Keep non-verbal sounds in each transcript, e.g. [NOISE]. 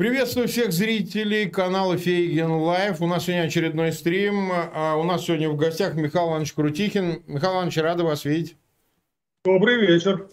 Приветствую всех зрителей канала Фейгин Live. У нас сегодня очередной стрим. А у нас сегодня в гостях Михаил Иванович Крутихин. Михаил Иванович, рада вас видеть. Добрый вечер.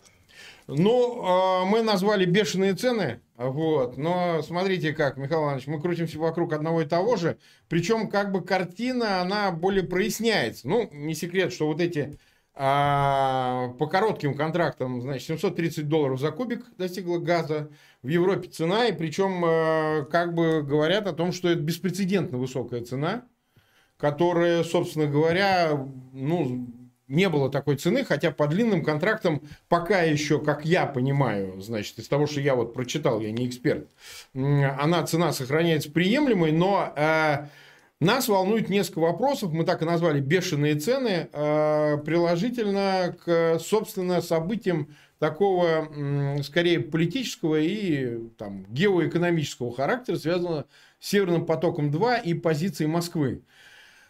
Ну, а, мы назвали бешеные цены, вот, но смотрите как, Михаил Иванович, мы крутимся вокруг одного и того же, причем как бы картина, она более проясняется. Ну, не секрет, что вот эти а, по коротким контрактам, значит, 730 долларов за кубик достигла газа. В Европе цена, и причем а, как бы говорят о том, что это беспрецедентно высокая цена, которая, собственно говоря, ну, не было такой цены, хотя по длинным контрактам пока еще, как я понимаю, значит, из того, что я вот прочитал, я не эксперт, она цена сохраняется приемлемой, но а, нас волнует несколько вопросов, мы так и назвали бешеные цены, э, приложительно к, собственно, событиям такого, скорее, политического и там, геоэкономического характера, связанного с Северным потоком-2 и позицией Москвы.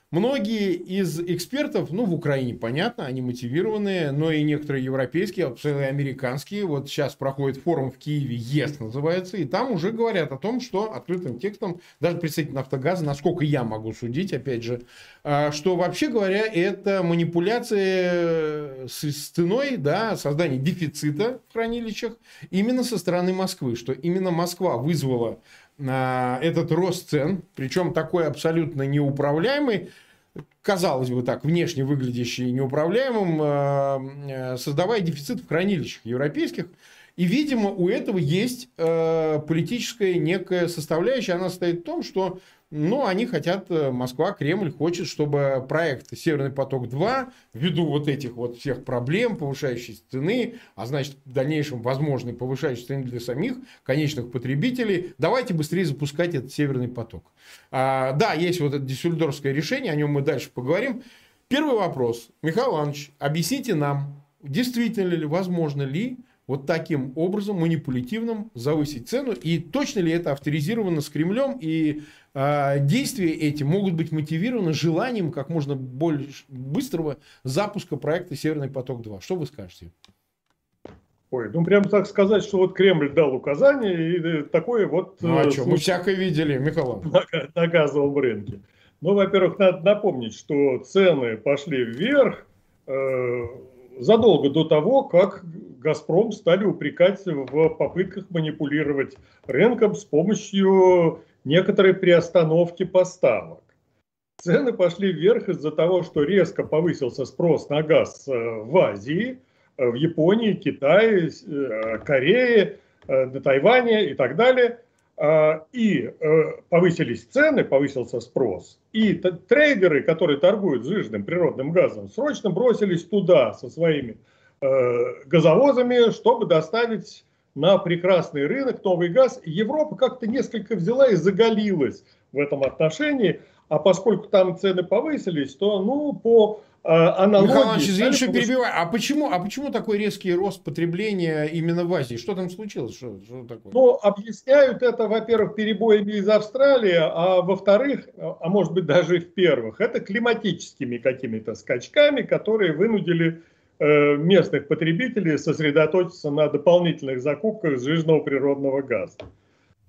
Многие из экспертов, ну, в Украине, понятно, они мотивированные, но и некоторые европейские, абсолютно американские. Вот сейчас проходит форум в Киеве, ЕС называется, и там уже говорят о том, что открытым текстом, даже представитель «Нафтогаза», насколько я могу судить, опять же, а, что, вообще говоря, это манипуляция с ценой, да, создание дефицита в хранилищах именно со стороны Москвы, что именно Москва вызвала этот рост цен, причем такой абсолютно неуправляемый, казалось бы так, внешне выглядящий неуправляемым, э, э, создавая дефицит в хранилищах европейских. И, видимо, у этого есть э, политическая некая составляющая. Она состоит в том, что но они хотят, э, Москва, Кремль хочет, чтобы проект «Северный поток-2» ввиду вот этих вот всех проблем, повышающей цены, а значит, в дальнейшем возможной повышающей цены для самих конечных потребителей, давайте быстрее запускать этот «Северный поток». А, да, есть вот это дюссельдорфское решение, о нем мы дальше поговорим. Первый вопрос. Михаил Иванович, объясните нам, действительно ли, возможно ли вот таким образом, манипулятивным, завысить цену. И точно ли это авторизировано с Кремлем? И э, действия эти могут быть мотивированы желанием как можно больше, быстрого запуска проекта «Северный поток-2». Что вы скажете? Ой, ну прям так сказать, что вот Кремль дал указание и э, такое вот... Ну а э, что, мы всякое видели, Михаил на газовом рынке. Ну, во-первых, надо напомнить, что цены пошли вверх э, задолго до того, как «Газпром» стали упрекать в попытках манипулировать рынком с помощью некоторой приостановки поставок. Цены пошли вверх из-за того, что резко повысился спрос на газ э, в Азии, э, в Японии, Китае, э, Корее, на Тайване и так далее. И повысились цены, повысился спрос. И трейдеры, которые торгуют жирным природным газом, срочно бросились туда со своими Э, газовозами, чтобы доставить на прекрасный рынок новый газ. Европа как-то несколько взяла и заголилась в этом отношении. А поскольку там цены повысились, то ну по э, аналогии... Михаил Иванович, извини, что перебиваю. А почему, а почему такой резкий рост потребления именно в Азии? Что там случилось? Что, что такое? Ну, объясняют это, во-первых, перебоями из Австралии, а во-вторых, а может быть даже в первых, это климатическими какими-то скачками, которые вынудили Э, местных потребителей сосредоточиться на дополнительных закупках сжиженного природного газа.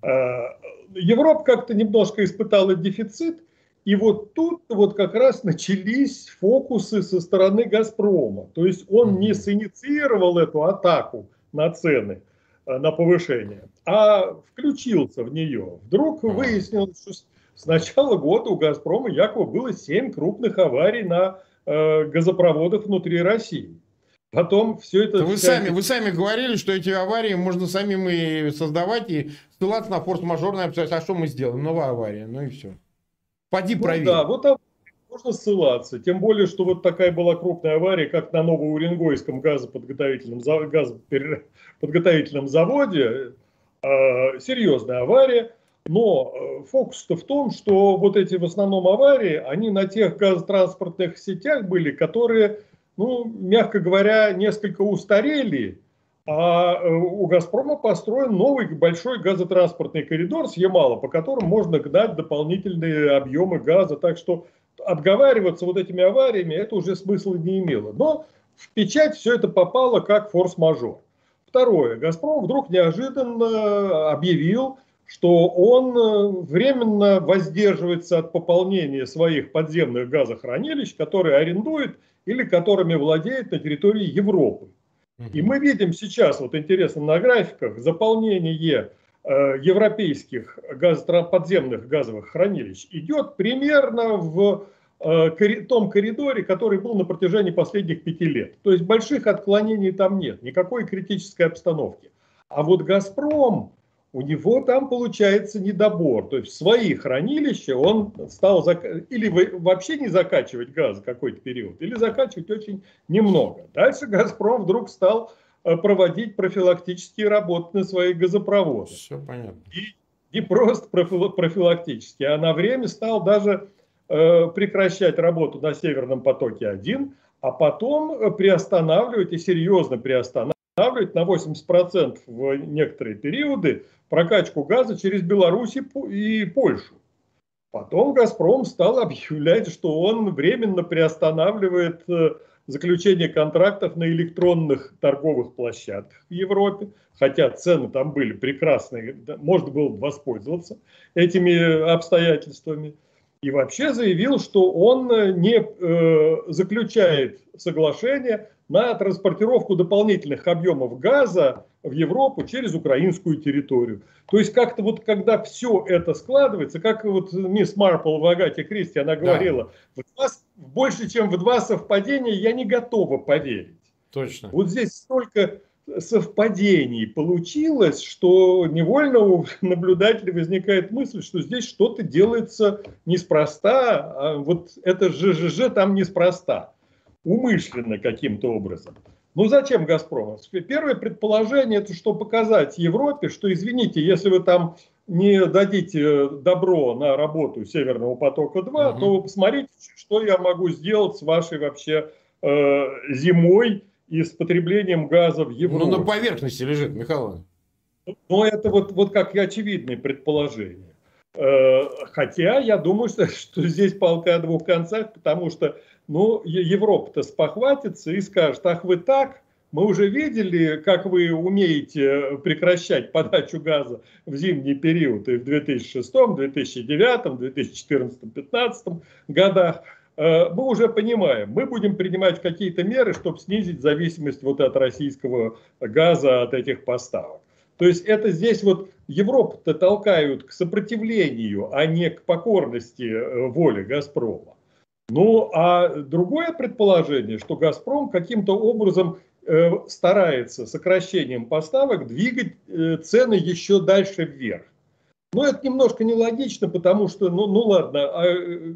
Э, Европа как-то немножко испытала дефицит, и вот тут вот как раз начались фокусы со стороны «Газпрома». То есть он не синициировал эту атаку на цены, э, на повышение, а включился в нее. Вдруг выяснилось, что с начала года у «Газпрома» якобы было 7 крупных аварий на Э, газопроводов внутри России. Потом все это... Вы сами, вы сами говорили, что эти аварии можно самим и создавать, и ссылаться на форс-мажорное обстоятельства. А что мы сделаем? Новая авария, ну и все. Поди ну, проверь. Да, вот там можно ссылаться. Тем более, что вот такая была крупная авария, как на Новоуренгойском газоподготовительном, газоподготовительном заводе. Э, серьезная авария. Но э, фокус-то в том, что вот эти в основном аварии, они на тех газотранспортных сетях были, которые, ну, мягко говоря, несколько устарели, а э, у «Газпрома» построен новый большой газотранспортный коридор с Ямала, по которому можно гнать дополнительные объемы газа. Так что отговариваться вот этими авариями это уже смысла не имело. Но в печать все это попало как форс-мажор. Второе. «Газпром» вдруг неожиданно объявил, что он э, временно воздерживается от пополнения своих подземных газохранилищ, которые арендует или которыми владеет на территории Европы. И мы видим сейчас, вот интересно на графиках, заполнение э, европейских газ, подземных газовых хранилищ идет примерно в э, том коридоре, который был на протяжении последних пяти лет. То есть больших отклонений там нет, никакой критической обстановки. А вот «Газпром», у него там получается недобор. То есть свои хранилища он стал зак... или вообще не закачивать газ какой-то период, или закачивать очень немного. Дальше «Газпром» вдруг стал э, проводить профилактические работы на своих газопроводах. Все понятно. И не просто профилактические, а на время стал даже э, прекращать работу на Северном потоке-1, а потом э, приостанавливать и серьезно приостанавливать останавливать на 80% в некоторые периоды прокачку газа через Беларусь и Польшу. Потом «Газпром» стал [LAUGHS] объявлять, что он временно приостанавливает э, заключение контрактов на электронных торговых площадках в Европе, хотя цены там были прекрасные, можно было бы воспользоваться этими обстоятельствами. И вообще заявил, что он э, не э, заключает соглашение на транспортировку дополнительных объемов газа в Европу через украинскую территорию. То есть как-то вот когда все это складывается, как вот мисс Марпл в Агате Кристи, она говорила, да. в два, больше чем в два совпадения я не готова поверить. Точно. Вот здесь столько совпадений получилось, что невольно у наблюдателя возникает мысль, что здесь что-то делается неспроста, а вот это ЖЖЖ там неспроста умышленно каким-то образом. Ну зачем «Газпром»? Первое предположение, это что показать Европе, что, извините, если вы там не дадите добро на работу Северного потока-2, угу. то посмотрите, что я могу сделать с вашей вообще э, зимой и с потреблением газа в Европе. Ну, на поверхности лежит, Михаил. Ну, это вот, вот как и очевидное предположение. Э, хотя я думаю, что, [LAUGHS] что здесь полка о двух концах, потому что ну, Европа-то спохватится и скажет, ах вы так, мы уже видели, как вы умеете прекращать подачу газа в зимний период и в 2006, 2009, 2014, 2015 годах. Э, мы уже понимаем, мы будем принимать какие-то меры, чтобы снизить зависимость вот от российского газа, от этих поставок. То есть это здесь вот Европу-то толкают к сопротивлению, а не к покорности э, воли «Газпрома». Ну, а другое предположение, что «Газпром» каким-то образом э, старается сокращением поставок двигать э, цены еще дальше вверх. Но это немножко нелогично, потому что, ну, ну ладно, а, э,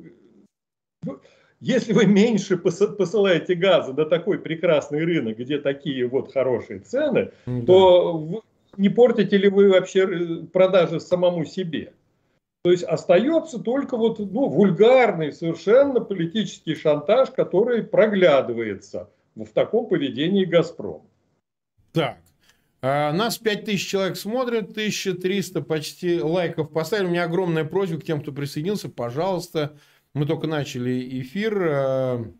если вы меньше посылаете газа на такой прекрасный рынок, где такие вот хорошие цены, да. то не портите ли вы вообще э, продажи самому себе? То есть остается только вот ну, вульгарный совершенно политический шантаж, который проглядывается в таком поведении «Газпром». Так, а, нас 5000 человек смотрят, 1300 почти лайков поставили. У меня огромная просьба к тем, кто присоединился. Пожалуйста, мы только начали эфир. А,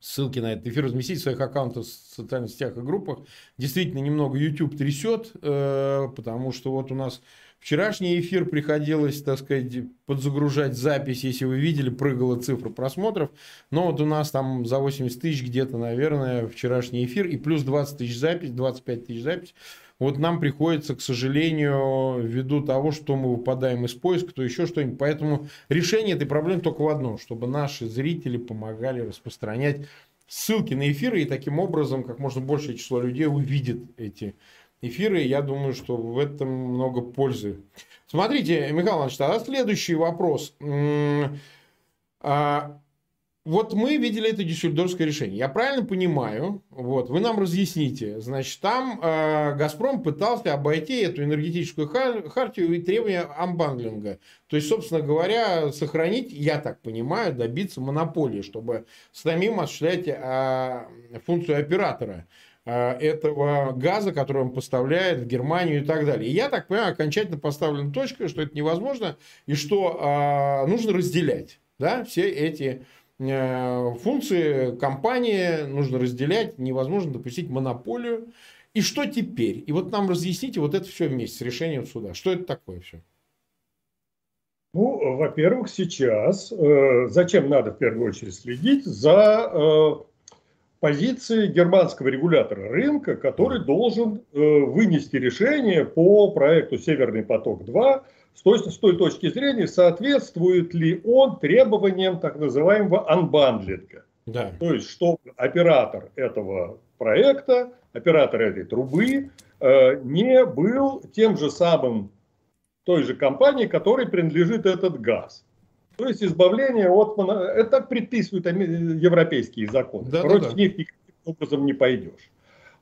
ссылки на этот эфир разместить в своих аккаунтах в социальных сетях и группах. Действительно, немного YouTube трясет, э, потому что вот у нас Вчерашний эфир приходилось, так сказать, подзагружать запись, если вы видели, прыгала цифра просмотров. Но вот у нас там за 80 тысяч где-то, наверное, вчерашний эфир и плюс 20 тысяч запись, 25 тысяч запись. Вот нам приходится, к сожалению, ввиду того, что мы выпадаем из поиска, то еще что-нибудь. Поэтому решение этой проблемы только в одном, чтобы наши зрители помогали распространять ссылки на эфиры, и таким образом как можно большее число людей увидит эти эфиры. Я думаю, что в этом много пользы. Смотрите, Михаил Иванович, тогда следующий вопрос. А, вот мы видели это дюссельдорфское решение. Я правильно понимаю, вот, вы нам разъясните. Значит, там э, «Газпром» пытался обойти эту энергетическую хартию и требования амбандлинга. То есть, собственно говоря, сохранить, я так понимаю, добиться монополии, чтобы самим осуществлять э, функцию оператора. Э, этого газа, который он поставляет в Германию и так далее. И я так понимаю, окончательно поставлена точка, что это невозможно и что э, нужно разделять да, все эти э, функции компании, нужно разделять, невозможно допустить монополию. И что теперь? И вот нам разъясните вот это все вместе с решением суда. Что это такое все? Ну, во-первых, сейчас э, зачем надо в первую очередь следить за э, позицией германского регулятора рынка, который должен э, вынести решение по проекту «Северный поток-2» с той, с той точки зрения, соответствует ли он требованиям так называемого анбандлинга. Да. То есть, чтобы оператор этого проекта, оператор этой трубы э, не был тем же самым той же компании, которой принадлежит этот газ. То есть избавление от... Это предписывают европейские законы. Да, Против да, да. них никаким образом не пойдешь.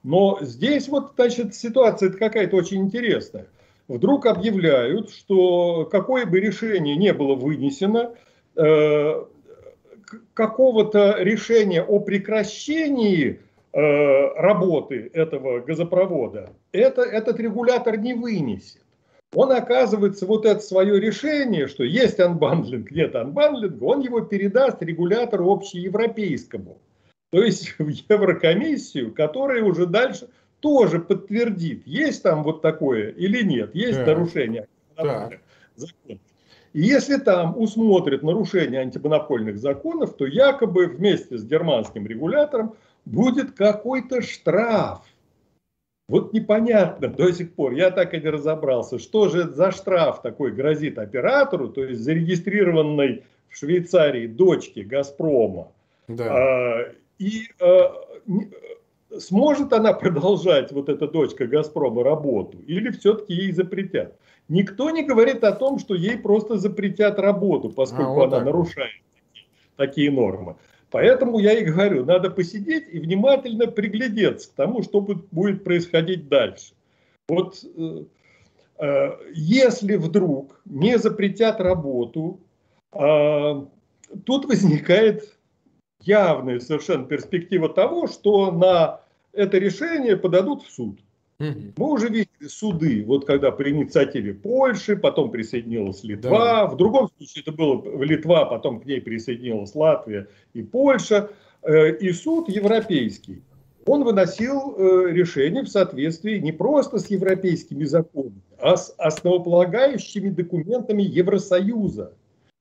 Но здесь вот, значит, ситуация какая-то очень интересная. Вдруг объявляют, что какое бы решение не было вынесено, э, какого-то решения о прекращении э, работы этого газопровода это, этот регулятор не вынесет он оказывается вот это свое решение, что есть unbundling, нет unbundling а, он его передаст регулятору общеевропейскому. То есть [LAUGHS] в Еврокомиссию, которая уже дальше тоже подтвердит, есть там вот такое или нет, есть да. нарушение законов. И если там усмотрят нарушение антимонопольных законов, то якобы вместе с германским регулятором будет какой-то штраф – вот непонятно до сих пор, я так и не разобрался, что же за штраф такой грозит оператору, то есть зарегистрированной в Швейцарии дочке Газпрома. Да. А, и а, не, сможет она продолжать, вот эта дочка Газпрома, работу, или все-таки ей запретят? Никто не говорит о том, что ей просто запретят работу, поскольку а, вот она нарушает такие, такие нормы. Поэтому я и говорю, надо посидеть и внимательно приглядеться к тому, что будет происходить дальше. Вот э, э, если вдруг не запретят работу, э, тут возникает явная совершенно перспектива того, что на это решение подадут в суд. Мы уже видели суды, вот когда при инициативе Польши, потом присоединилась Литва, да. в другом случае это было Литва, потом к ней присоединилась Латвия и Польша, э, и суд европейский. Он выносил э, решение в соответствии не просто с европейскими законами, а с основополагающими документами Евросоюза,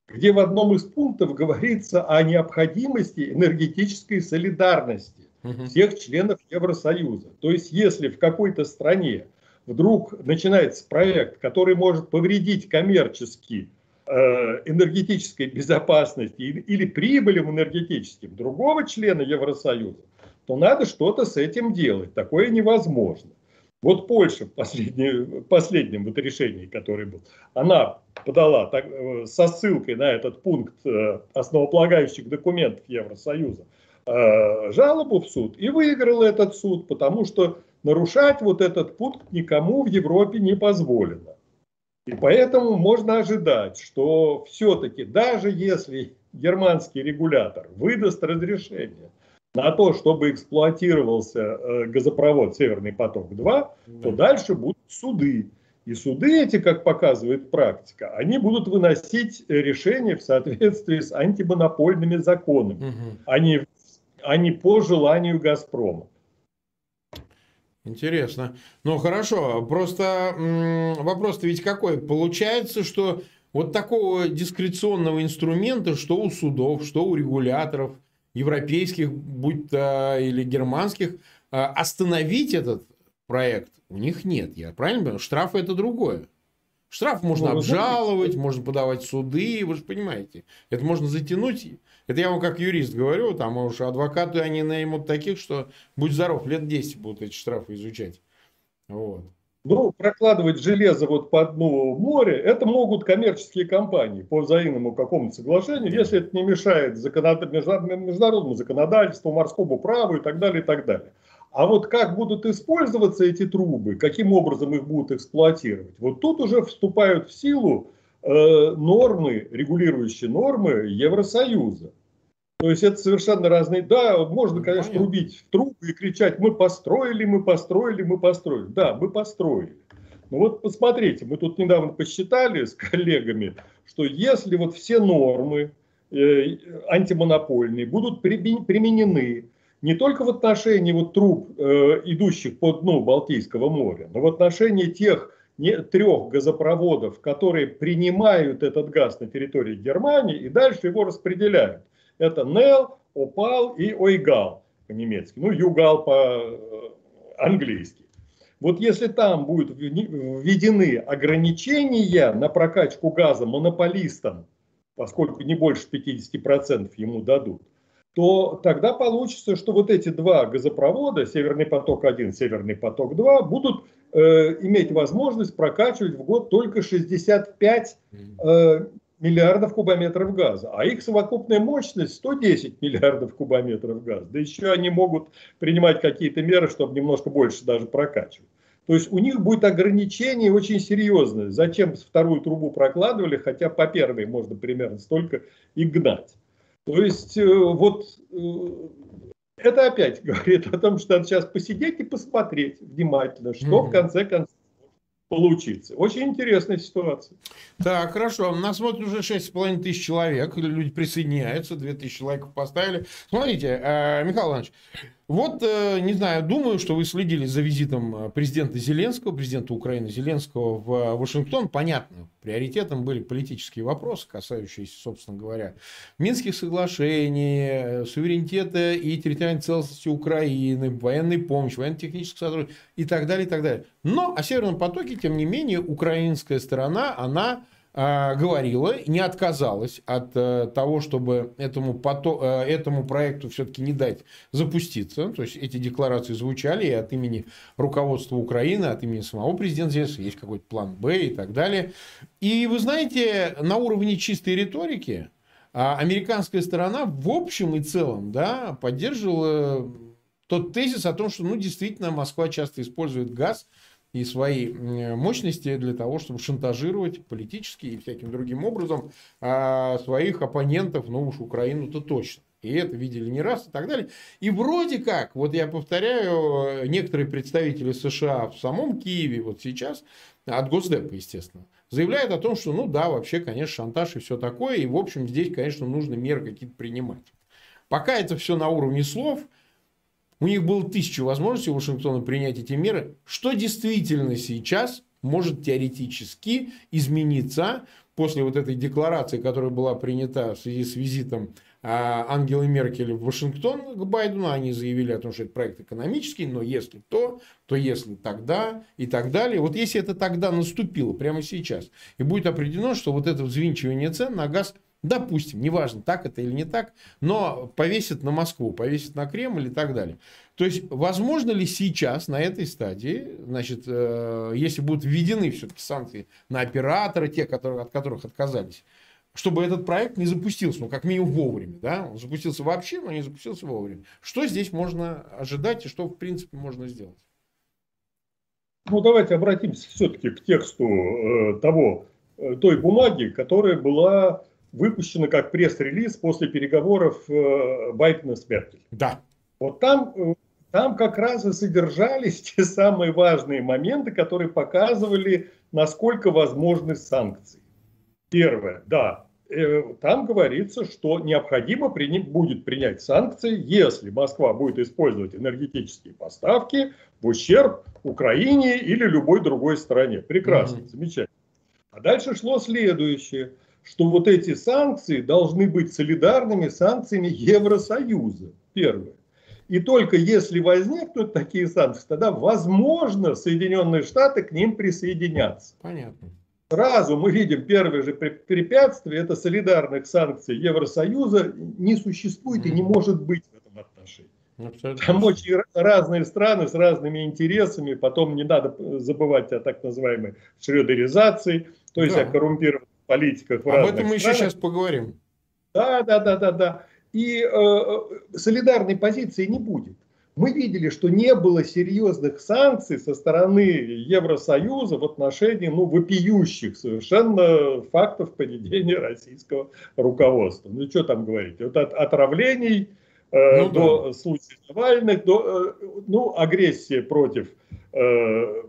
где в одном из пунктов говорится о необходимости энергетической солидарности всех членов Евросоюза. То есть, если в какой-то стране вдруг начинается проект, который может повредить коммерчески э, энергетической безопасности или, или прибылям энергетическим другого члена Евросоюза, то надо что-то с этим делать. Такое невозможно. Вот Польша в последнем, последнем вот решении, которое был, она подала так, э, со ссылкой на этот пункт э, основополагающих документов Евросоюза Э, жалобу в суд и выиграл этот суд, потому что нарушать вот этот пункт никому в Европе не позволено. И поэтому можно ожидать, что все-таки даже если германский регулятор выдаст разрешение на то, чтобы эксплуатировался э, газопровод «Северный поток-2», да. то дальше будут суды. И суды эти, как показывает практика, они будут выносить решения в соответствии с антимонопольными законами, угу. а не а не по желанию «Газпрома». Интересно. Ну хорошо, просто вопрос-то ведь какой? Получается, что вот такого дискреционного инструмента, что у судов, что у регуляторов, европейских, будь то или германских, а, остановить этот проект у них нет. Я правильно понимаю? Штрафы это другое. Штраф можно ну, обжаловать, можно подавать суды, вы же понимаете. Это можно затянуть. Это я вам как юрист говорю, там уж адвокаты они наймут таких, что будь здоров, лет 10 будут эти штрафы изучать. Вот. Ну, прокладывать железо вот по дну моря, это могут коммерческие компании по взаимному какому-то соглашению, если это не мешает законод... международному законодательству, морскому праву и так далее, и так далее. А вот как будут использоваться эти трубы, каким образом их будут эксплуатировать, вот тут уже вступают в силу э, нормы, регулирующие нормы Евросоюза. То есть это совершенно разные. Да, можно, конечно, Понятно. рубить в трубы и кричать, мы построили, мы построили, мы построили. Да, мы построили. Ну вот посмотрите, мы тут недавно посчитали с коллегами, что если вот все нормы э, антимонопольные будут применены не только в отношении вот труб, э, идущих по дну Балтийского моря, но в отношении тех не, трех газопроводов, которые принимают этот газ на территории Германии и дальше его распределяют. Это НЕЛ, ОПАЛ и ОЙГАЛ по-немецки, ну ЮГАЛ по-английски. Вот если там будут введены ограничения на прокачку газа монополистам, поскольку не больше 50% ему дадут, то тогда получится, что вот эти два газопровода, Северный поток-1, Северный поток-2, будут э, иметь возможность прокачивать в год только 65 э, миллиардов кубометров газа, а их совокупная мощность 110 миллиардов кубометров газа. Да еще они могут принимать какие-то меры, чтобы немножко больше даже прокачивать. То есть у них будет ограничение очень серьезное. Зачем вторую трубу прокладывали, хотя по первой можно примерно столько и гнать. То есть э, вот э, это опять [LAUGHS] говорит о том, что надо сейчас посидеть и посмотреть внимательно, что mm-hmm. в конце концов получиться. Очень интересная ситуация. Так, хорошо. Нас смотрит уже 6,5 тысяч человек. Люди присоединяются, 2 тысячи лайков поставили. Смотрите, э, Михаил Иванович, вот, э, не знаю, думаю, что вы следили за визитом э, президента Зеленского, президента Украины Зеленского в Вашингтон. Понятно, приоритетом были политические вопросы, касающиеся, собственно говоря, Минских соглашений, суверенитета и территориальной целостности Украины, военной помощи, военно-технического сотрудничества и так далее, и так далее. Но о Северном потоке, тем не менее, украинская сторона, она говорила, не отказалась от э, того, чтобы этому, поток, э, этому проекту все-таки не дать запуститься. То есть эти декларации звучали и от имени руководства Украины, от имени самого президента здесь есть какой-то план Б и так далее. И вы знаете, на уровне чистой риторики а, американская сторона в общем и целом да, поддерживала тот тезис о том, что ну, действительно Москва часто использует газ и свои мощности для того, чтобы шантажировать политически и всяким другим образом а, своих оппонентов, ну уж Украину-то точно. И это видели не раз и так далее. И вроде как, вот я повторяю, некоторые представители США в самом Киеве вот сейчас, от Госдепа, естественно, заявляют о том, что, ну да, вообще, конечно, шантаж и все такое. И, в общем, здесь, конечно, нужно меры какие-то принимать. Пока это все на уровне слов – у них было тысячу возможностей у Вашингтона принять эти меры. Что действительно сейчас может теоретически измениться после вот этой декларации, которая была принята в связи с визитом а, Ангелы Меркель в Вашингтон к Байдену. Они заявили о том, что это проект экономический, но если то, то если тогда и так далее. Вот если это тогда наступило, прямо сейчас, и будет определено, что вот это взвинчивание цен на газ – Допустим, неважно, так это или не так, но повесит на Москву, повесит на Кремль и так далее. То есть, возможно ли сейчас на этой стадии, значит, э, если будут введены все-таки санкции на операторы, те, которые, от которых отказались, чтобы этот проект не запустился, ну, как минимум вовремя, да, он запустился вообще, но не запустился вовремя. Что здесь можно ожидать и что, в принципе, можно сделать? Ну, давайте обратимся все-таки к тексту э, того, э, той бумаги, которая была выпущено как пресс-релиз после переговоров э, Байдена с Меркель. Да. Вот там, э, там как раз и содержались [LAUGHS] те самые важные моменты, которые показывали, насколько возможны санкции. Первое, да, э, там говорится, что необходимо при, будет принять санкции, если Москва будет использовать энергетические поставки в ущерб Украине или любой другой стране. Прекрасно, mm-hmm. замечательно. А дальше шло следующее – что вот эти санкции должны быть солидарными санкциями Евросоюза. Первое. И только если возникнут такие санкции, тогда возможно Соединенные Штаты к ним присоединятся. Понятно. Сразу мы видим первое же препятствие, это солидарных санкций Евросоюза не существует и не может быть в этом отношении. Абсолютно. Там очень разные страны с разными интересами, потом не надо забывать о так называемой шредеризации, то есть да. о коррумпированных политиках в Об этом мы странах. еще сейчас поговорим. Да, да, да, да, да. И э, солидарной позиции не будет. Мы видели, что не было серьезных санкций со стороны Евросоюза в отношении ну, вопиющих совершенно фактов поведения российского руководства. Ну что там говорить? Вот от отравлений э, ну, до да. случаев Навальных, до э, ну, агрессии против э,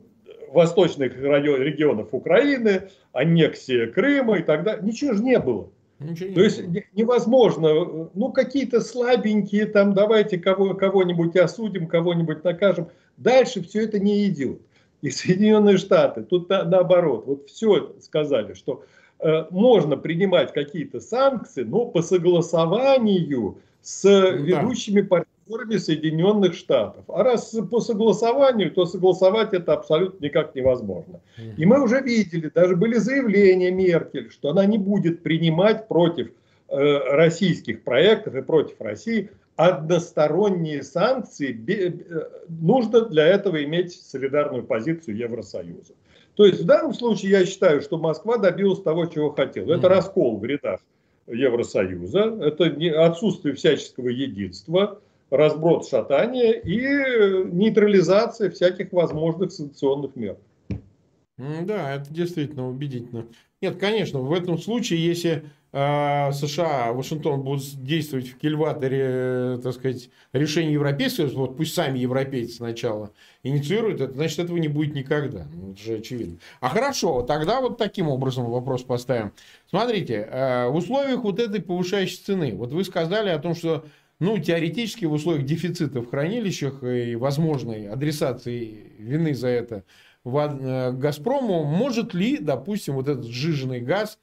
восточных регионов Украины, аннексия Крыма и так далее. Ничего же не было. Ничего То есть невозможно, ну какие-то слабенькие, там давайте кого, кого-нибудь осудим, кого-нибудь накажем. Дальше все это не идет. И Соединенные Штаты, тут на, наоборот, вот все сказали, что э, можно принимать какие-то санкции, но по согласованию с ну, ведущими партнерами Соединенных Штатов. А раз по согласованию, то согласовать это абсолютно никак невозможно. И мы уже видели, даже были заявления Меркель, что она не будет принимать против э, российских проектов и против России односторонние санкции. Э, нужно для этого иметь солидарную позицию Евросоюза. То есть в данном случае я считаю, что Москва добилась того, чего хотела. Это раскол в рядах Евросоюза, это отсутствие всяческого единства, разброд шатания и нейтрализация всяких возможных санкционных мер. Да, это действительно убедительно. Нет, конечно, в этом случае, если э, США, Вашингтон будут действовать в кильваторе, э, так сказать, решения европейского, вот пусть сами европейцы сначала инициируют это, значит, этого не будет никогда. Ну, это же очевидно. А хорошо, тогда вот таким образом вопрос поставим. Смотрите, э, в условиях вот этой повышающей цены, вот вы сказали о том, что ну, теоретически в условиях дефицита в хранилищах и возможной адресации вины за это э, Газпрому, может ли, допустим, вот этот сжиженный газ,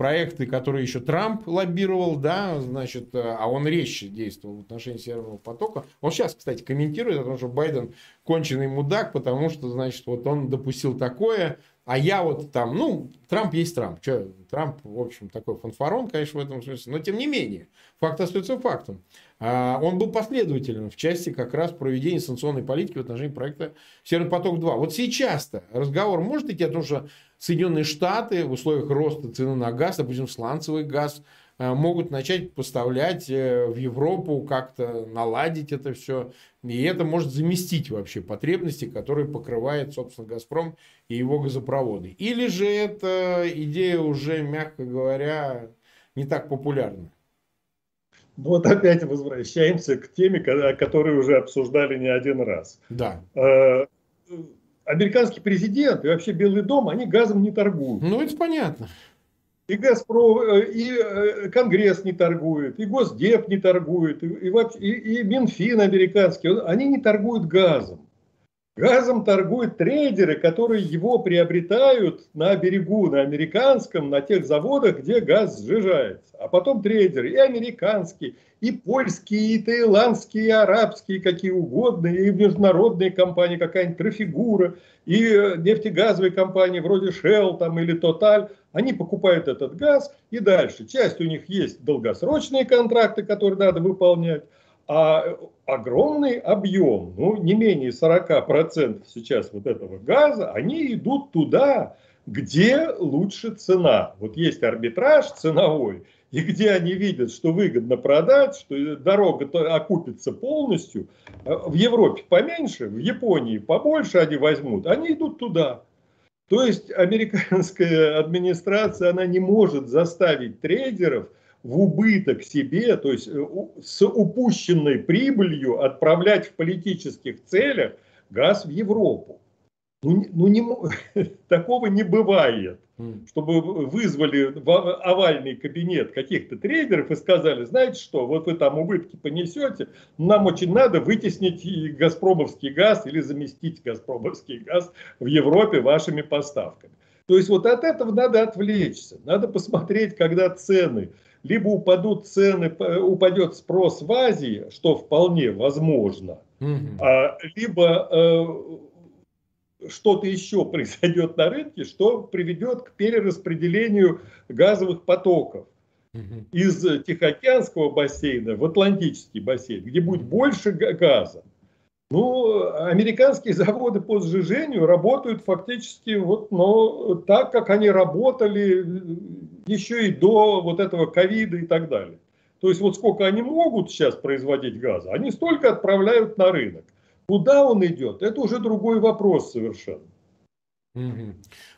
проекты, которые еще Трамп лоббировал, да, значит, э, а он резче действовал в отношении Северного потока. Он сейчас, кстати, комментирует о том, что Байден конченый мудак, потому что, значит, вот он допустил такое, а я вот там, ну, Трамп есть Трамп. Че, Трамп, в общем, такой фанфарон, конечно, в этом смысле. Но, тем не менее, факт остается фактом. А, он был последователен в части как раз проведения санкционной политики в отношении проекта «Северный поток-2». Вот сейчас-то разговор может идти о том, что Соединенные Штаты в условиях роста цены на газ, допустим, сланцевый газ, могут начать поставлять э, в Европу, как-то наладить это все. И это может заместить вообще потребности, которые покрывает, собственно, «Газпром» и его газопроводы. Или же эта идея уже, мягко говоря, не так популярна? Вот опять возвращаемся к теме, которую уже обсуждали не один раз. Да. Э, американский президент и вообще Белый дом, они газом не торгуют. Ну, это понятно. И Газпром, э, и э, Конгресс не торгует, и Госдеп не торгует, и, и, и Минфин американский, они не торгуют газом. Газом торгуют трейдеры, которые его приобретают на берегу, на американском, на тех заводах, где газ сжижается. А потом трейдеры и американские, и польские, и таиландские, и арабские, какие угодно, и международные компании, какая-нибудь Трафигура, и э, нефтегазовые компании вроде Shell там, или Total – они покупают этот газ и дальше. Часть у них есть долгосрочные контракты, которые надо выполнять, а огромный объем, ну не менее 40% сейчас вот этого газа, они идут туда, где лучше цена. Вот есть арбитраж ценовой, и где они видят, что выгодно продать, что дорога окупится полностью, в Европе поменьше, в Японии побольше они возьмут, они идут туда. То есть американская администрация, она не может заставить трейдеров в убыток себе, то есть э, с упущенной прибылью отправлять в политических целях газ в Европу. Ну, ну не, [LAUGHS] такого не бывает чтобы вызвали в овальный кабинет каких-то трейдеров и сказали, знаете что, вот вы там убытки понесете, нам очень надо вытеснить газпромовский газ или заместить газпромовский газ в Европе вашими поставками. То есть вот от этого надо отвлечься, надо посмотреть, когда цены, либо упадут цены, упадет спрос в Азии, что вполне возможно, угу. либо э, что-то еще [LAUGHS] произойдет на рынке, что приведет к перераспределению газовых потоков из Тихоокеанского бассейна в Атлантический бассейн, где будет больше газа. Ну, американские [LAUGHS] заводы по сжижению работают фактически вот, но так, как они работали еще и до вот этого ковида и так далее. То есть вот сколько они могут сейчас производить газа, они столько отправляют на рынок. Куда он идет, это уже другой вопрос совершенно.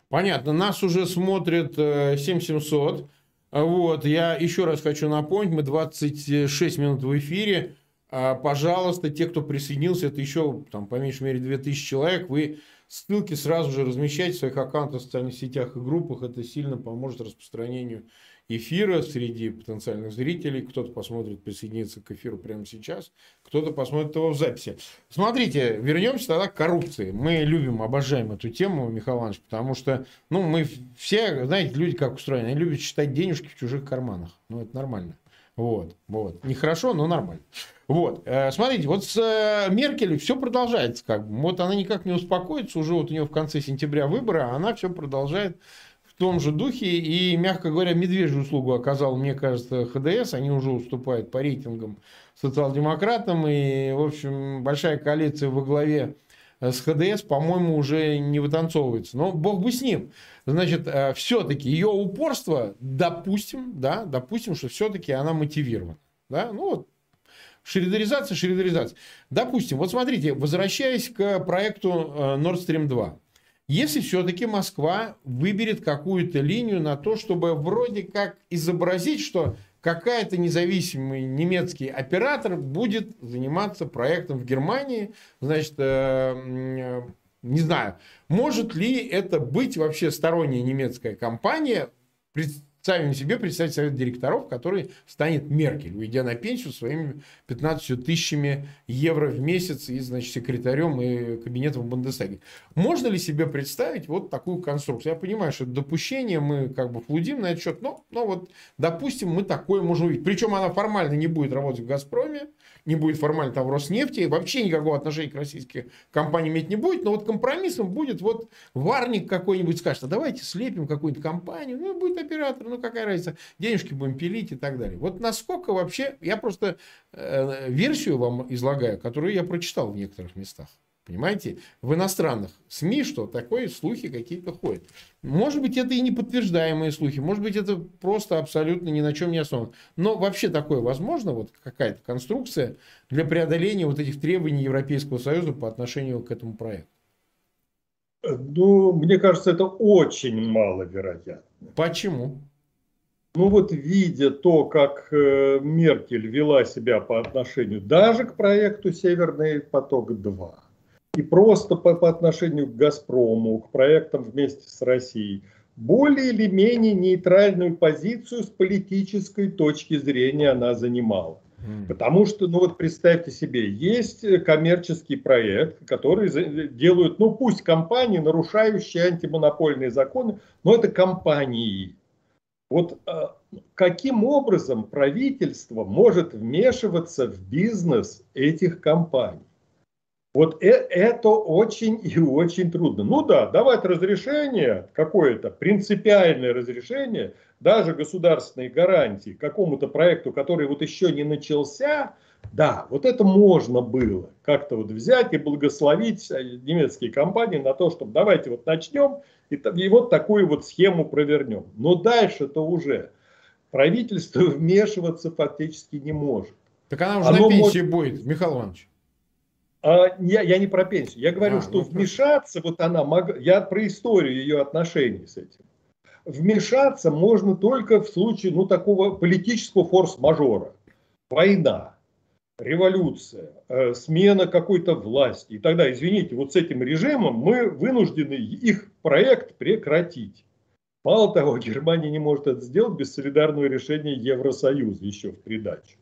Понятно. Нас уже смотрит 7700. Э, вот. Я еще раз хочу напомнить, мы 26 минут в эфире. А, пожалуйста, те, кто присоединился, это еще там, по меньшей мере 2000 человек, вы ссылки сразу же размещайте в своих аккаунтах в социальных сетях и группах. Это сильно поможет распространению эфира среди потенциальных зрителей. Кто-то посмотрит, присоединиться к эфиру прямо сейчас, кто-то посмотрит его в записи. Смотрите, вернемся тогда к коррупции. Мы любим, обожаем эту тему, Михаил Иванович, потому что, ну, мы все, знаете, люди как устроены, они любят считать денежки в чужих карманах. Ну, это нормально. Вот, вот. Нехорошо, но нормально. Вот. Э, смотрите, вот с э, Меркель все продолжается. Как бы. Вот она никак не успокоится. Уже вот у нее в конце сентября выборы, а она все продолжает в том же духе. И, мягко говоря, медвежью услугу оказал, мне кажется, ХДС. Они уже уступают по рейтингам социал-демократам. И, в общем, большая коалиция во главе с ХДС, по-моему, уже не вытанцовывается. Но бог бы с ним. Значит, э, все-таки ее упорство, допустим, да, допустим, что все-таки она мотивирована. Да? Ну вот, шредеризация, шредеризация. Допустим, вот смотрите, возвращаясь к проекту э, Nord Stream 2. Если все-таки Москва выберет какую-то линию на то, чтобы вроде как изобразить, что какая-то независимый немецкий оператор будет заниматься проектом в Германии, значит, э, э, не знаю, может ли это быть вообще сторонняя немецкая компания, Представим себе представить совет директоров, который станет Меркель, уйдя на пенсию своими 15 тысячами евро в месяц и, значит, секретарем и кабинетом в Бундестаге. Можно ли себе представить вот такую конструкцию? Я понимаю, что это допущение, мы как бы флудим на этот счет, но, но вот, допустим, мы такое можем увидеть. Причем она формально не будет работать в «Газпроме», не будет формально там в Роснефти, вообще никакого отношения к российским компаниям иметь не будет, но вот компромиссом будет вот варник какой-нибудь скажет, а давайте слепим какую-нибудь компанию, ну, будет оператор, ну, какая разница, денежки будем пилить и так далее. Вот насколько вообще, я просто э, версию вам излагаю, которую я прочитал в некоторых местах. Понимаете? В иностранных СМИ что такое слухи какие-то ходят. Может быть, это и не подтверждаемые слухи, может быть, это просто абсолютно ни на чем не основано. Но вообще такое возможно, вот какая-то конструкция для преодоления вот этих требований Европейского Союза по отношению к этому проекту? Ну, мне кажется, это очень маловероятно. Почему? Ну вот видя то, как э, Меркель вела себя по отношению даже к проекту «Северный поток-2», и просто по, по отношению к «Газпрому», к проектам вместе с Россией, более или менее нейтральную позицию с политической точки зрения она занимала. Потому что, ну вот представьте себе, есть коммерческий проект, который делают, ну пусть компании, нарушающие антимонопольные законы, но это компании. Вот а, каким образом правительство может вмешиваться в бизнес этих компаний? Вот э, это очень и очень трудно. Ну да, давать разрешение, какое-то принципиальное разрешение, даже государственные гарантии какому-то проекту, который вот еще не начался, да, вот это можно было как-то вот взять и благословить э, немецкие компании на то, чтобы давайте вот начнем и, и вот такую вот схему провернем. Но дальше-то уже правительство [LAUGHS] вмешиваться фактически не может. Так она уже Оно на пенсии может... будет, Михаил Иванович. А, я, я не про пенсию. Я говорю, а, что ну, вмешаться, вот она могла, я про историю ее отношений с этим. Вмешаться можно только в случае, ну, такого политического форс-мажора. Война, революция, э, смена какой-то власти. И тогда, извините, вот с этим режимом мы вынуждены их проект прекратить. Мало того, [LAUGHS] Германия не может это сделать без солидарного решения Евросоюза еще в придачу.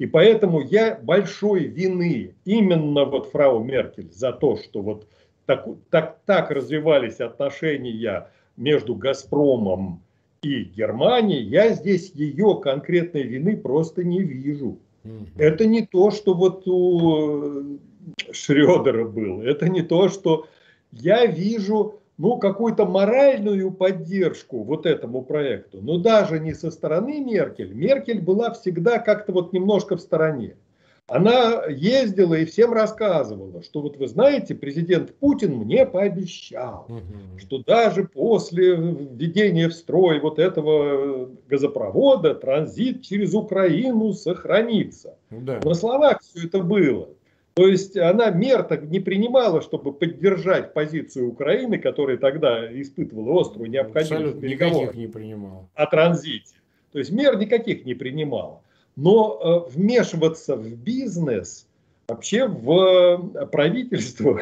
И поэтому я большой вины именно вот фрау Меркель за то, что вот так, так, так развивались отношения между Газпромом и Германией, я здесь ее конкретной вины просто не вижу. Это не то, что вот у Шредера был, это не то, что я вижу ну, какую-то моральную поддержку вот этому проекту, но даже не со стороны Меркель. Меркель была всегда как-то вот немножко в стороне. Она ездила и всем рассказывала, что вот вы знаете, президент Путин мне пообещал, угу. что даже после введения в строй вот этого газопровода транзит через Украину сохранится. Да. На словах все это было. То есть она мер так не принимала, чтобы поддержать позицию Украины, которая тогда испытывала острую необходимость никаких не принимала. о транзите. То есть мер никаких не принимала. Но э, вмешиваться в бизнес вообще в э, правительствах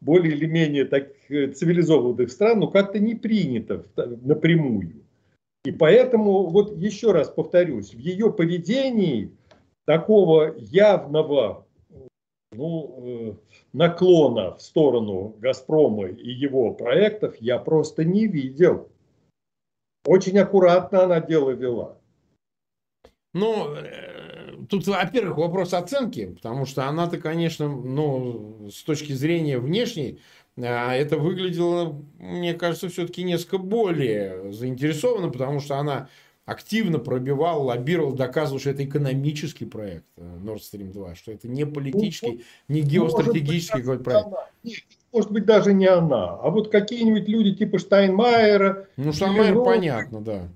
более или менее так э, цивилизованных стран, ну как-то не принято напрямую. И поэтому, вот еще раз повторюсь, в ее поведении такого явного ну, э, наклона в сторону «Газпрома» и его проектов я просто не видел. Очень аккуратно она дело вела. Ну, э, тут, во-первых, вопрос оценки, потому что она-то, конечно, ну, с точки зрения внешней, а, это выглядело, мне кажется, все-таки несколько более заинтересованно, потому что она активно пробивал, лоббировал, доказывал, что это экономический проект э, Nord Stream 2, что это не политический, ну, не геостратегический какой-то проект. Нет, может быть, даже не она, а вот какие-нибудь люди типа Штайнмайера. Ну, Штайнмайер, понятно, да.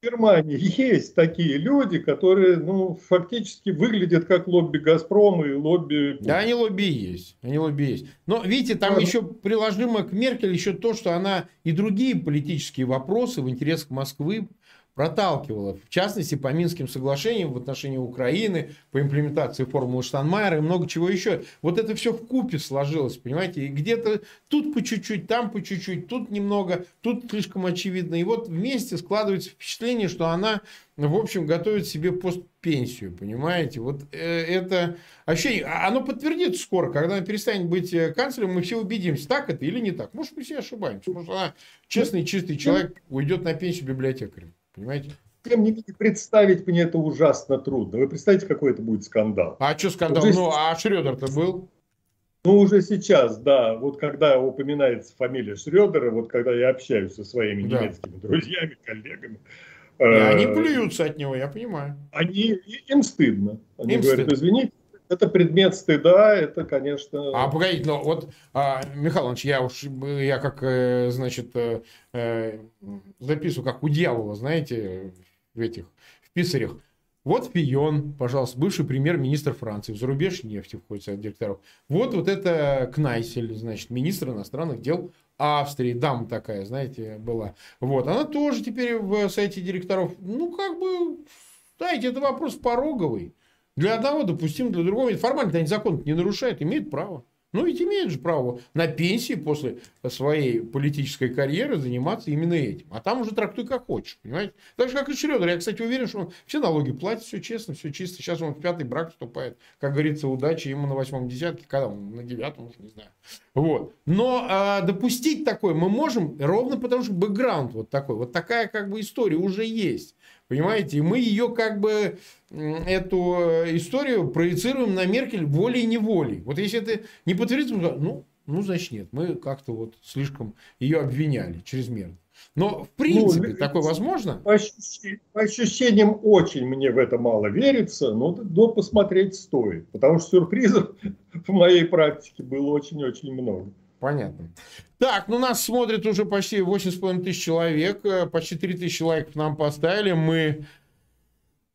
В Германии есть такие люди, которые ну, фактически выглядят как лобби Газпрома и лобби... Да, они лобби есть. Они лобби есть. Но, видите, там да. еще приложимо к Меркель еще то, что она и другие политические вопросы в интересах Москвы проталкивала, в частности, по Минским соглашениям в отношении Украины, по имплементации формулы Штанмайера и много чего еще. Вот это все в купе сложилось, понимаете, и где-то тут по чуть-чуть, там по чуть-чуть, тут немного, тут слишком очевидно. И вот вместе складывается впечатление, что она, в общем, готовит себе постпенсию, понимаете. Вот э, это ощущение, а оно подтвердится скоро, когда она перестанет быть э, канцлером, мы все убедимся, так это или не так. Может, мы все ошибаемся, может, она честный, чистый человек уйдет на пенсию библиотекарем. Понимаете? Тем не менее, представить мне это ужасно трудно. Вы представьте, какой это будет скандал. А что скандал? Уже... Ну, а Шредер-то был? Ну, уже сейчас, да. Вот когда упоминается фамилия Шредера, вот когда я общаюсь со своими да. немецкими друзьями, коллегами. И э, они плюются от него, я понимаю. Они, им стыдно. Они им говорят, стыдно. извините, это предмет стыда, это, конечно... А, погодите, ну вот, а, Михаил Иванович, я уж, я как, э, значит, э, э, записываю, как у дьявола, знаете, в этих, в писарях. Вот Фион, пожалуйста, бывший премьер-министр Франции, в зарубеж нефти входит совет директоров. Вот вот это Кнайсель, значит, министр иностранных дел Австрии, дама такая, знаете, была. Вот, она тоже теперь в совете директоров. Ну, как бы, знаете, это вопрос пороговый. Для одного допустим, для другого. Формально они закон не нарушают, имеют право. Ну, ведь имеют же право на пенсии после своей политической карьеры заниматься именно этим. А там уже трактуй как хочешь, понимаете? Так же, как и Шредер. Я, кстати, уверен, что он все налоги платит, все честно, все чисто. Сейчас он в пятый брак вступает. Как говорится, удачи ему на восьмом десятке, когда он на девятом, уже не знаю. Вот. Но а, допустить такое мы можем ровно потому, что бэкграунд вот такой. Вот такая как бы история уже есть. Понимаете? И мы ее как бы, эту э, историю проецируем на Меркель волей-неволей. Вот если это не подтвердится, ну, ну, значит, нет. Мы как-то вот слишком ее обвиняли чрезмерно. Но, в принципе, ну, такое возможно? По, ощущениям, по ощущениям, очень мне в это мало верится, но, но посмотреть стоит. Потому что сюрпризов [LAUGHS] в моей практике было очень-очень много. Понятно. Так, ну нас смотрит уже почти 8,5 тысяч человек. Э, почти 3 тысячи лайков нам поставили. Мы,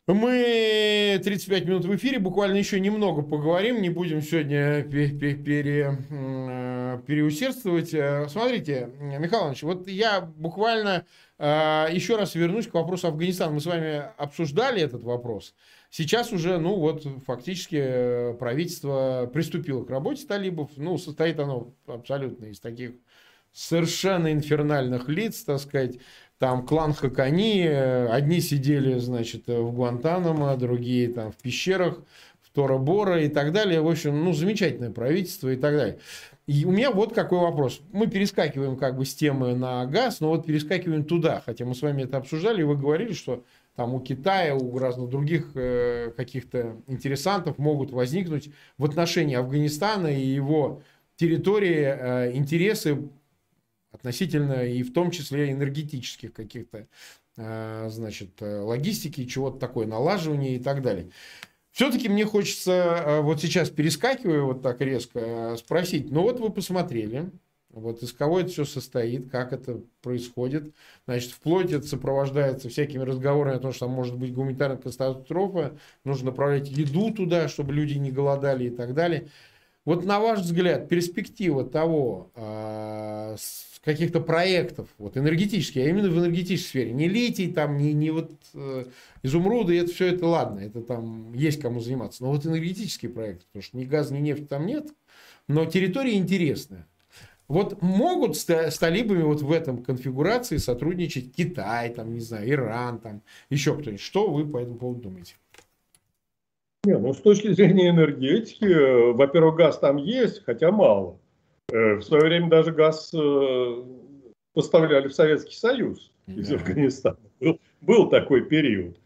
мы 35 минут в эфире. Буквально еще немного поговорим. Не будем сегодня пере, пере, э, переусердствовать. Э, смотрите, Михаил Иванович, вот я буквально еще раз вернусь к вопросу Афганистана. Мы с вами обсуждали этот вопрос. Сейчас уже, ну вот, фактически э, правительство приступило к работе талибов. Ну, состоит оно абсолютно из таких совершенно инфернальных лиц, так сказать. Там клан Хакани, э, одни сидели, значит, в Гуантанамо, другие там в пещерах, в Тора-Бора и так далее. В общем, ну, замечательное правительство и так далее. И у меня вот какой вопрос. Мы перескакиваем как бы с темы на газ, но вот перескакиваем туда. Хотя мы с вами это обсуждали, и вы говорили, что там у Китая, у разных других э, каких-то интересантов могут возникнуть в отношении Афганистана и его территории э, интересы относительно и в том числе энергетических каких-то, э, значит, э, логистики, чего-то такое, налаживания и так далее. Все-таки мне хочется э, вот сейчас перескакивая вот так резко э, спросить, ну вот вы посмотрели, вот из кого это все состоит, как это происходит. Значит, вплоть это сопровождается всякими разговорами о том, что там может быть гуманитарная катастрофа, нужно направлять еду туда, чтобы люди не голодали и так далее. Вот на ваш взгляд, перспектива того, э, каких-то проектов, вот энергетических, а именно в энергетической сфере, не литий, там, не, не вот э, изумруды, это все это ладно, это там есть кому заниматься, но вот энергетические проекты, потому что ни газ, ни нефти там нет, но территория интересная. Вот могут с, с талибами вот в этом конфигурации сотрудничать Китай, там, не знаю, Иран, там, еще кто-нибудь. Что вы по этому поводу думаете? Не, ну, с точки зрения энергетики, э, во-первых, газ там есть, хотя мало. Э, в свое время даже газ э, поставляли в Советский Союз из да. Афганистана. Был, был такой период.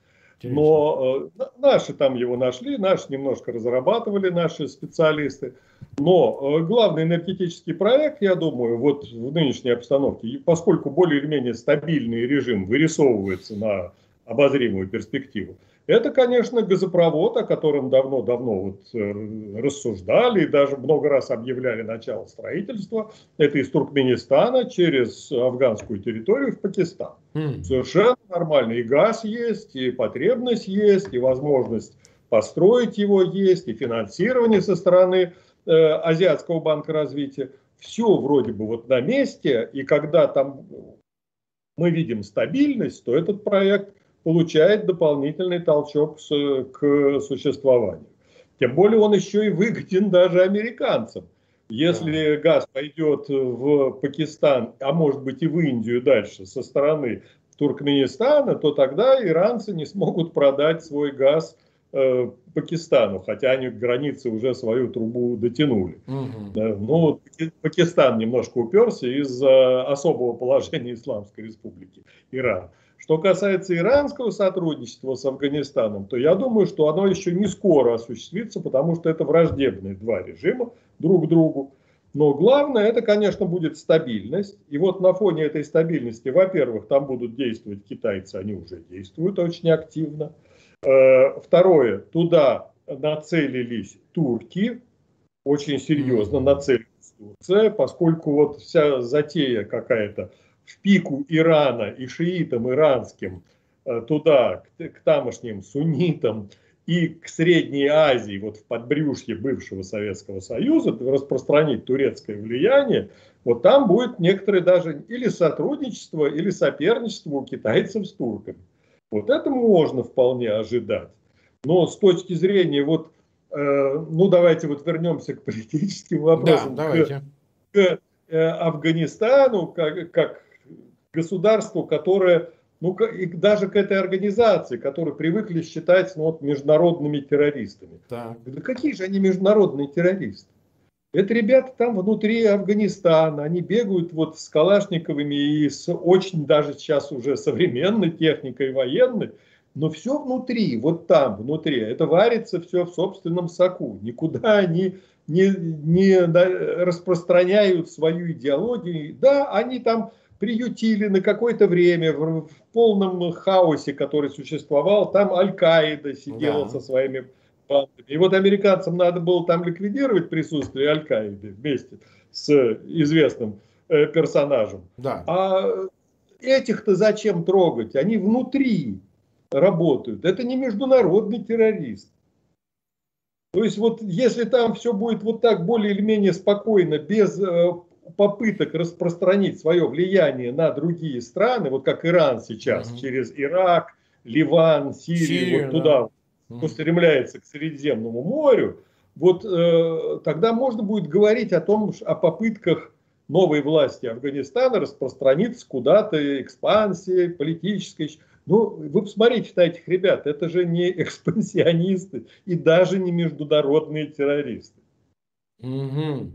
Но э, наши там его нашли, наши немножко разрабатывали, наши специалисты. Но э, главный энергетический проект, я думаю, вот в нынешней обстановке, поскольку более или менее стабильный режим вырисовывается на обозримую перспективу, это, конечно, газопровод, о котором давно-давно вот э, рассуждали и даже много раз объявляли начало строительства. Это из Туркменистана через афганскую территорию в Пакистан. Mm. Совершенно нормально. И газ есть, и потребность есть, и возможность построить его есть, и финансирование со стороны э, Азиатского банка развития. Все вроде бы вот на месте, и когда там мы видим стабильность, то этот проект получает дополнительный толчок к существованию. Тем более он еще и выгоден даже американцам. Если газ пойдет в Пакистан, а может быть и в Индию дальше со стороны Туркменистана, то тогда иранцы не смогут продать свой газ э, Пакистану, хотя они к границе уже свою трубу дотянули. Угу. Да, ну, Пакистан немножко уперся из-за особого положения Исламской Республики Иран. Что касается иранского сотрудничества с Афганистаном, то я думаю, что оно еще не скоро осуществится, потому что это враждебные два режима друг другу. Но главное, это, конечно, будет стабильность. И вот на фоне этой стабильности, во-первых, там будут действовать китайцы, они уже действуют очень активно. Э, второе, туда нацелились турки, очень серьезно нацелились Турция, поскольку вот вся затея какая-то в пику Ирана и шиитам иранским э, туда, к, к тамошним суннитам и к Средней Азии, вот в подбрюшье бывшего Советского Союза, распространить турецкое влияние, вот там будет некоторое даже или сотрудничество, или соперничество у китайцев с турками. Вот это можно вполне ожидать. Но с точки зрения вот, э, ну давайте вот вернемся к политическим вопросам. Да, давайте. К, к э, Афганистану, как, как государству, которое, ну и даже к этой организации, которые привыкли считать ну, вот, международными террористами. Так. Да какие же они международные террористы? Это ребята там внутри Афганистана, они бегают вот с калашниковыми и с очень даже сейчас уже современной техникой военной, но все внутри, вот там, внутри, это варится все в собственном соку. Никуда они не, не распространяют свою идеологию. Да, они там приютили на какое-то время в, в полном хаосе, который существовал. Там Аль-Каида сидела да. со своими бандами. И вот американцам надо было там ликвидировать присутствие Аль-Каиды вместе с известным э, персонажем. Да. А этих-то зачем трогать? Они внутри работают. Это не международный террорист. То есть вот если там все будет вот так более или менее спокойно, без э, попыток распространить свое влияние на другие страны, вот как Иран сейчас, угу. через Ирак, Ливан, Сирию, Сирия, вот туда да. устремляется к Средиземному морю, вот э, тогда можно будет говорить о том, о попытках новой власти Афганистана распространиться куда-то, экспансии политической. Ну, вы посмотрите на этих ребят, это же не экспансионисты и даже не международные террористы. Угу.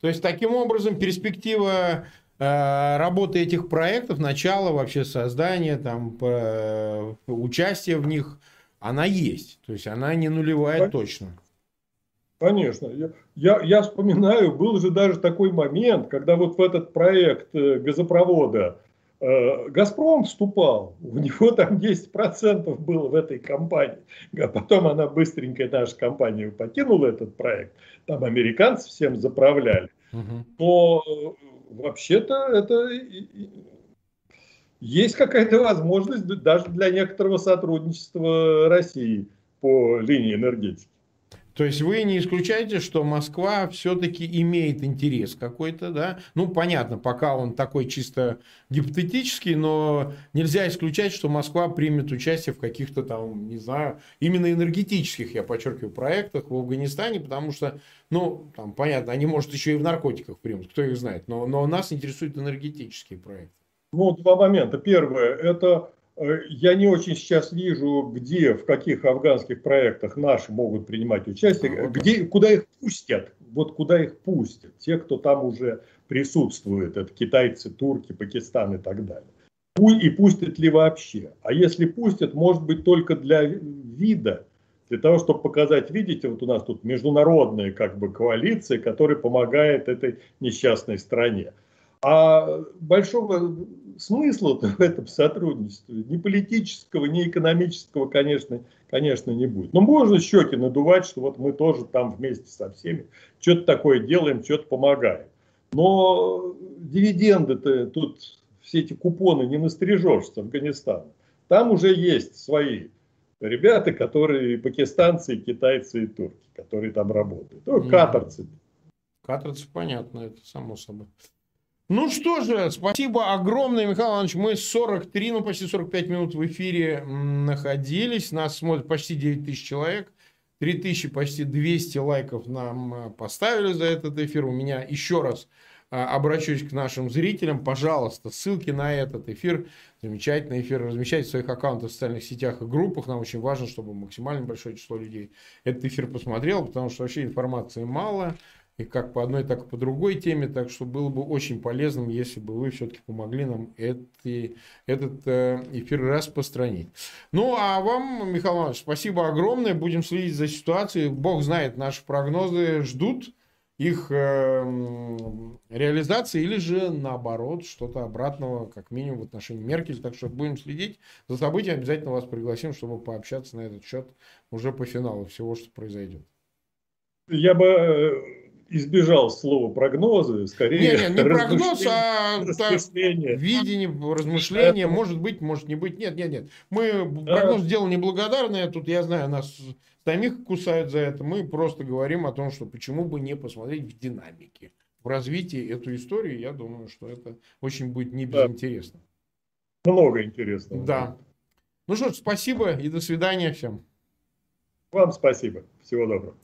То есть, таким образом, перспектива э, работы этих проектов, начало вообще создания, там, э, участия в них, она есть. То есть, она не нулевая Конечно. точно. Конечно. Я, я, я вспоминаю, был же даже такой момент, когда вот в этот проект э, газопровода Газпром вступал, у него там 10% было в этой компании. А потом она быстренько, наша компания покинула этот проект. Там американцы всем заправляли. Но э, вообще-то это есть какая-то возможность даже для некоторого сотрудничества России по линии энергетики. То есть вы не исключаете, что Москва все-таки имеет интерес какой-то, да? Ну, понятно, пока он такой чисто гипотетический, но нельзя исключать, что Москва примет участие в каких-то там, не знаю, именно энергетических, я подчеркиваю, проектах в Афганистане, потому что, ну, там, понятно, они, может, еще и в наркотиках примут, кто их знает, но, но нас интересуют энергетические проекты. Ну, два момента. Первое, это я не очень сейчас вижу, где, в каких афганских проектах наши могут принимать участие, где, куда их пустят, вот куда их пустят, те, кто там уже присутствует, это китайцы, турки, Пакистан и так далее. И пустят ли вообще? А если пустят, может быть только для вида, для того, чтобы показать, видите, вот у нас тут международная как бы коалиция, которая помогает этой несчастной стране. А большого смысла в этом сотрудничестве, ни политического, ни экономического, конечно, конечно, не будет. Но можно щеки надувать, что вот мы тоже там вместе со всеми что-то такое делаем, что-то помогаем. Но дивиденды-то тут все эти купоны не настрижешь с Афганистана. Там уже есть свои ребята, которые пакистанцы, китайцы и турки, которые там работают. Ну, катарцы. Катарцы, понятно, это само собой. Ну что же, спасибо огромное, Михаил Иванович. Мы 43, ну почти 45 минут в эфире находились. Нас смотрит почти 9 тысяч человек. 3000, почти 200 лайков нам э, поставили за этот эфир. У меня еще раз э, обращусь к нашим зрителям. Пожалуйста, ссылки на этот эфир, замечательный эфир, размещайте в своих аккаунтах в социальных сетях и группах. Нам очень важно, чтобы максимально большое число людей этот эфир посмотрел, потому что вообще информации мало и как по одной, так и по другой теме. Так что было бы очень полезным, если бы вы все-таки помогли нам эти, этот э, эфир распространить. Ну, а вам, Михаил Иванович, спасибо огромное. Будем следить за ситуацией. Бог знает, наши прогнозы ждут их э, реализации или же наоборот что-то обратного, как минимум в отношении Меркель. Так что будем следить за событиями. Обязательно вас пригласим, чтобы пообщаться на этот счет уже по финалу всего, что произойдет. Я бы э, избежал слова прогнозы, скорее... Не, не, не прогноз, а размышление. видение, размышление, может быть, может не быть. Нет, нет, нет. Мы прогноз дело неблагодарное, тут я знаю, нас самих кусают за это. Мы просто говорим о том, что почему бы не посмотреть в динамике, в развитии эту историю. Я думаю, что это очень будет не безинтересно. Да. Много интересного. Да. Ну что ж, спасибо и до свидания всем. Вам спасибо. Всего доброго.